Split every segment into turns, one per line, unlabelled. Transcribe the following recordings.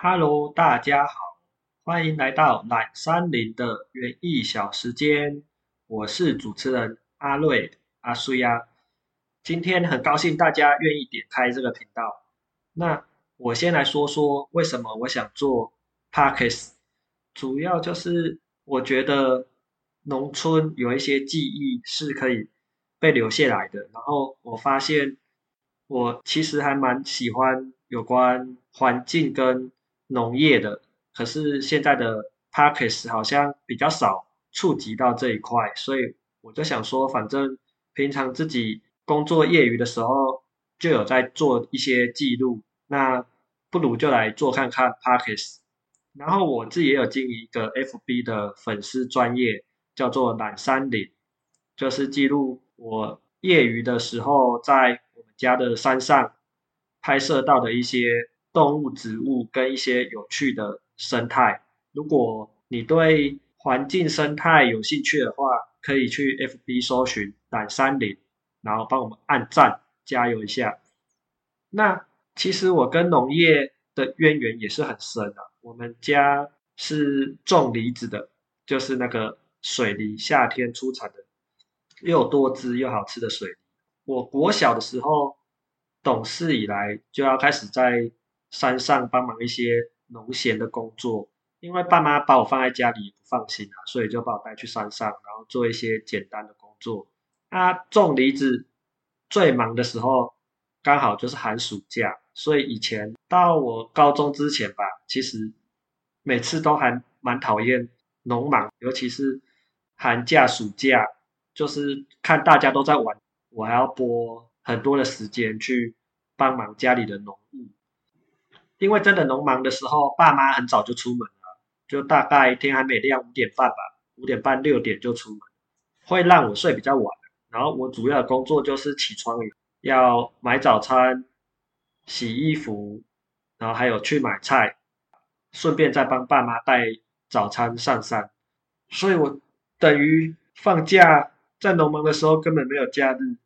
Hello，大家好，欢迎来到懒山林的园艺小时间。我是主持人阿瑞阿苏呀。今天很高兴大家愿意点开这个频道。那我先来说说为什么我想做 Parkes，主要就是我觉得农村有一些记忆是可以被留下来的。然后我发现我其实还蛮喜欢有关环境跟农业的，可是现在的 Parkes 好像比较少触及到这一块，所以我就想说，反正平常自己工作业余的时候就有在做一些记录，那不如就来做看看 Parkes。然后我自己也有经营一个 FB 的粉丝专业，叫做懒山林，就是记录我业余的时候在我们家的山上拍摄到的一些。动物、植物跟一些有趣的生态。如果你对环境生态有兴趣的话，可以去 FB 搜寻胆山林，然后帮我们按赞加油一下。那其实我跟农业的渊源也是很深的。我们家是种梨子的，就是那个水梨，夏天出产的又多汁又好吃的水梨。我国小的时候懂事以来，就要开始在山上帮忙一些农闲的工作，因为爸妈把我放在家里不放心啊，所以就把我带去山上，然后做一些简单的工作。啊，种梨子最忙的时候刚好就是寒暑假，所以以前到我高中之前吧，其实每次都还蛮讨厌农忙，尤其是寒假暑假，就是看大家都在玩，我还要拨很多的时间去帮忙家里的农务。因为真的农忙的时候，爸妈很早就出门了，就大概天还没亮五点半吧，五点半六点就出门，会让我睡比较晚。然后我主要的工作就是起床要买早餐、洗衣服，然后还有去买菜，顺便再帮爸妈带早餐上山。所以我等于放假在农忙的时候根本没有假日，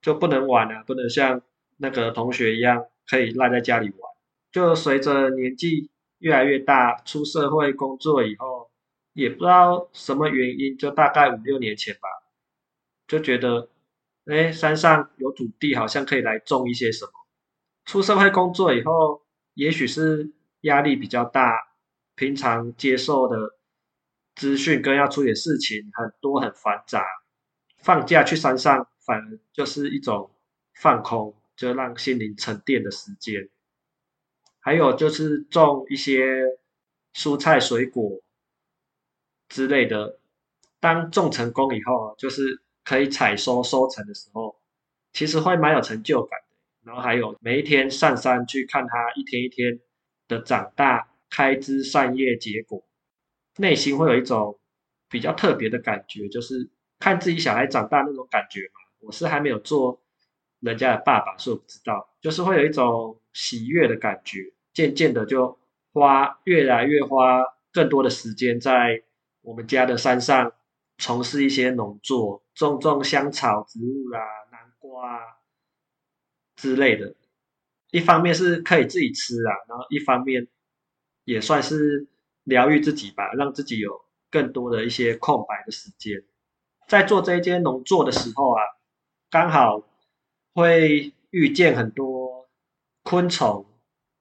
就不能玩了，不能像那个同学一样可以赖在家里玩。就随着年纪越来越大，出社会工作以后，也不知道什么原因，就大概五六年前吧，就觉得，哎，山上有土地，好像可以来种一些什么。出社会工作以后，也许是压力比较大，平常接受的资讯跟要处理的事情很多很繁杂，放假去山上反而就是一种放空，就让心灵沉淀的时间。还有就是种一些蔬菜、水果之类的，当种成功以后，就是可以采收收成的时候，其实会蛮有成就感的。然后还有每一天上山去看它一天一天的长大、开枝散叶、结果，内心会有一种比较特别的感觉，就是看自己小孩长大那种感觉嘛。我是还没有做人家的爸爸，所以我不知道，就是会有一种。喜悦的感觉，渐渐的就花越来越花更多的时间在我们家的山上从事一些农作，种种香草植物啦、南瓜啊之类的。一方面是可以自己吃啊，然后一方面也算是疗愈自己吧，让自己有更多的一些空白的时间。在做这一间农作的时候啊，刚好会遇见很多。昆虫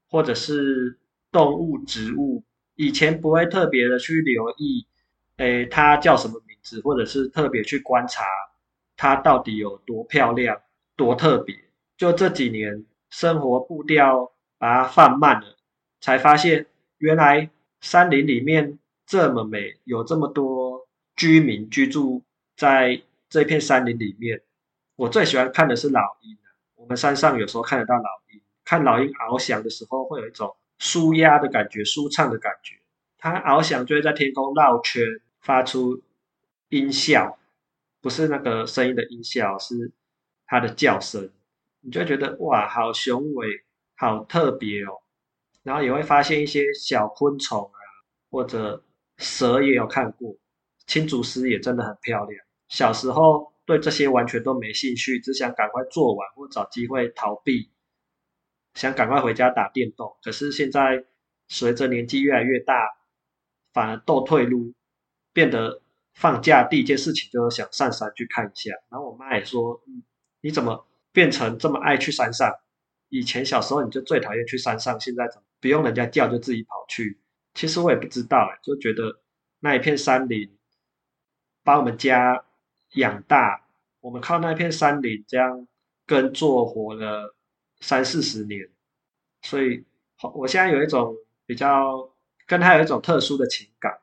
或者是动物、植物，以前不会特别的去留意，诶，它叫什么名字，或者是特别去观察它到底有多漂亮、多特别。就这几年生活步调把它放慢了，才发现原来山林里面这么美，有这么多居民居住在这片山林里面。我最喜欢看的是老鹰我们山上有时候看得到老鹰。看老鹰翱翔的时候，会有一种舒压的感觉、舒畅的感觉。它翱翔就会在天空绕圈，发出音效，不是那个声音的音效，是它的叫声。你就觉得哇，好雄伟，好特别哦。然后也会发现一些小昆虫啊，或者蛇也有看过。青竹丝也真的很漂亮。小时候对这些完全都没兴趣，只想赶快做完或找机会逃避。想赶快回家打电动，可是现在随着年纪越来越大，反而倒退路，变得放假第一件事情就是想上山去看一下。然后我妈也说：“嗯，你怎么变成这么爱去山上？以前小时候你就最讨厌去山上，现在怎么不用人家叫就自己跑去？”其实我也不知道，就觉得那一片山林把我们家养大，我们靠那片山林这样耕作活了三四十年，所以我现在有一种比较跟他有一种特殊的情感。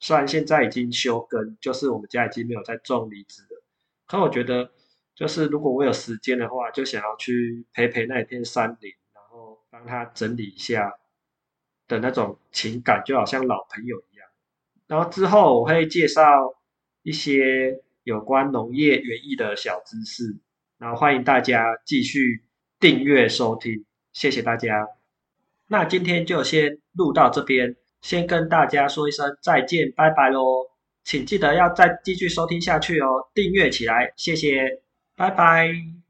虽然现在已经休耕，就是我们家已经没有在种梨子了，可我觉得就是如果我有时间的话，就想要去陪陪那一片山林，然后帮他整理一下。的那种情感就好像老朋友一样，然后之后我会介绍一些有关农业园艺的小知识，然后欢迎大家继续订阅收听，谢谢大家。那今天就先录到这边，先跟大家说一声再见，拜拜喽！请记得要再继续收听下去哦，订阅起来，谢谢，拜拜。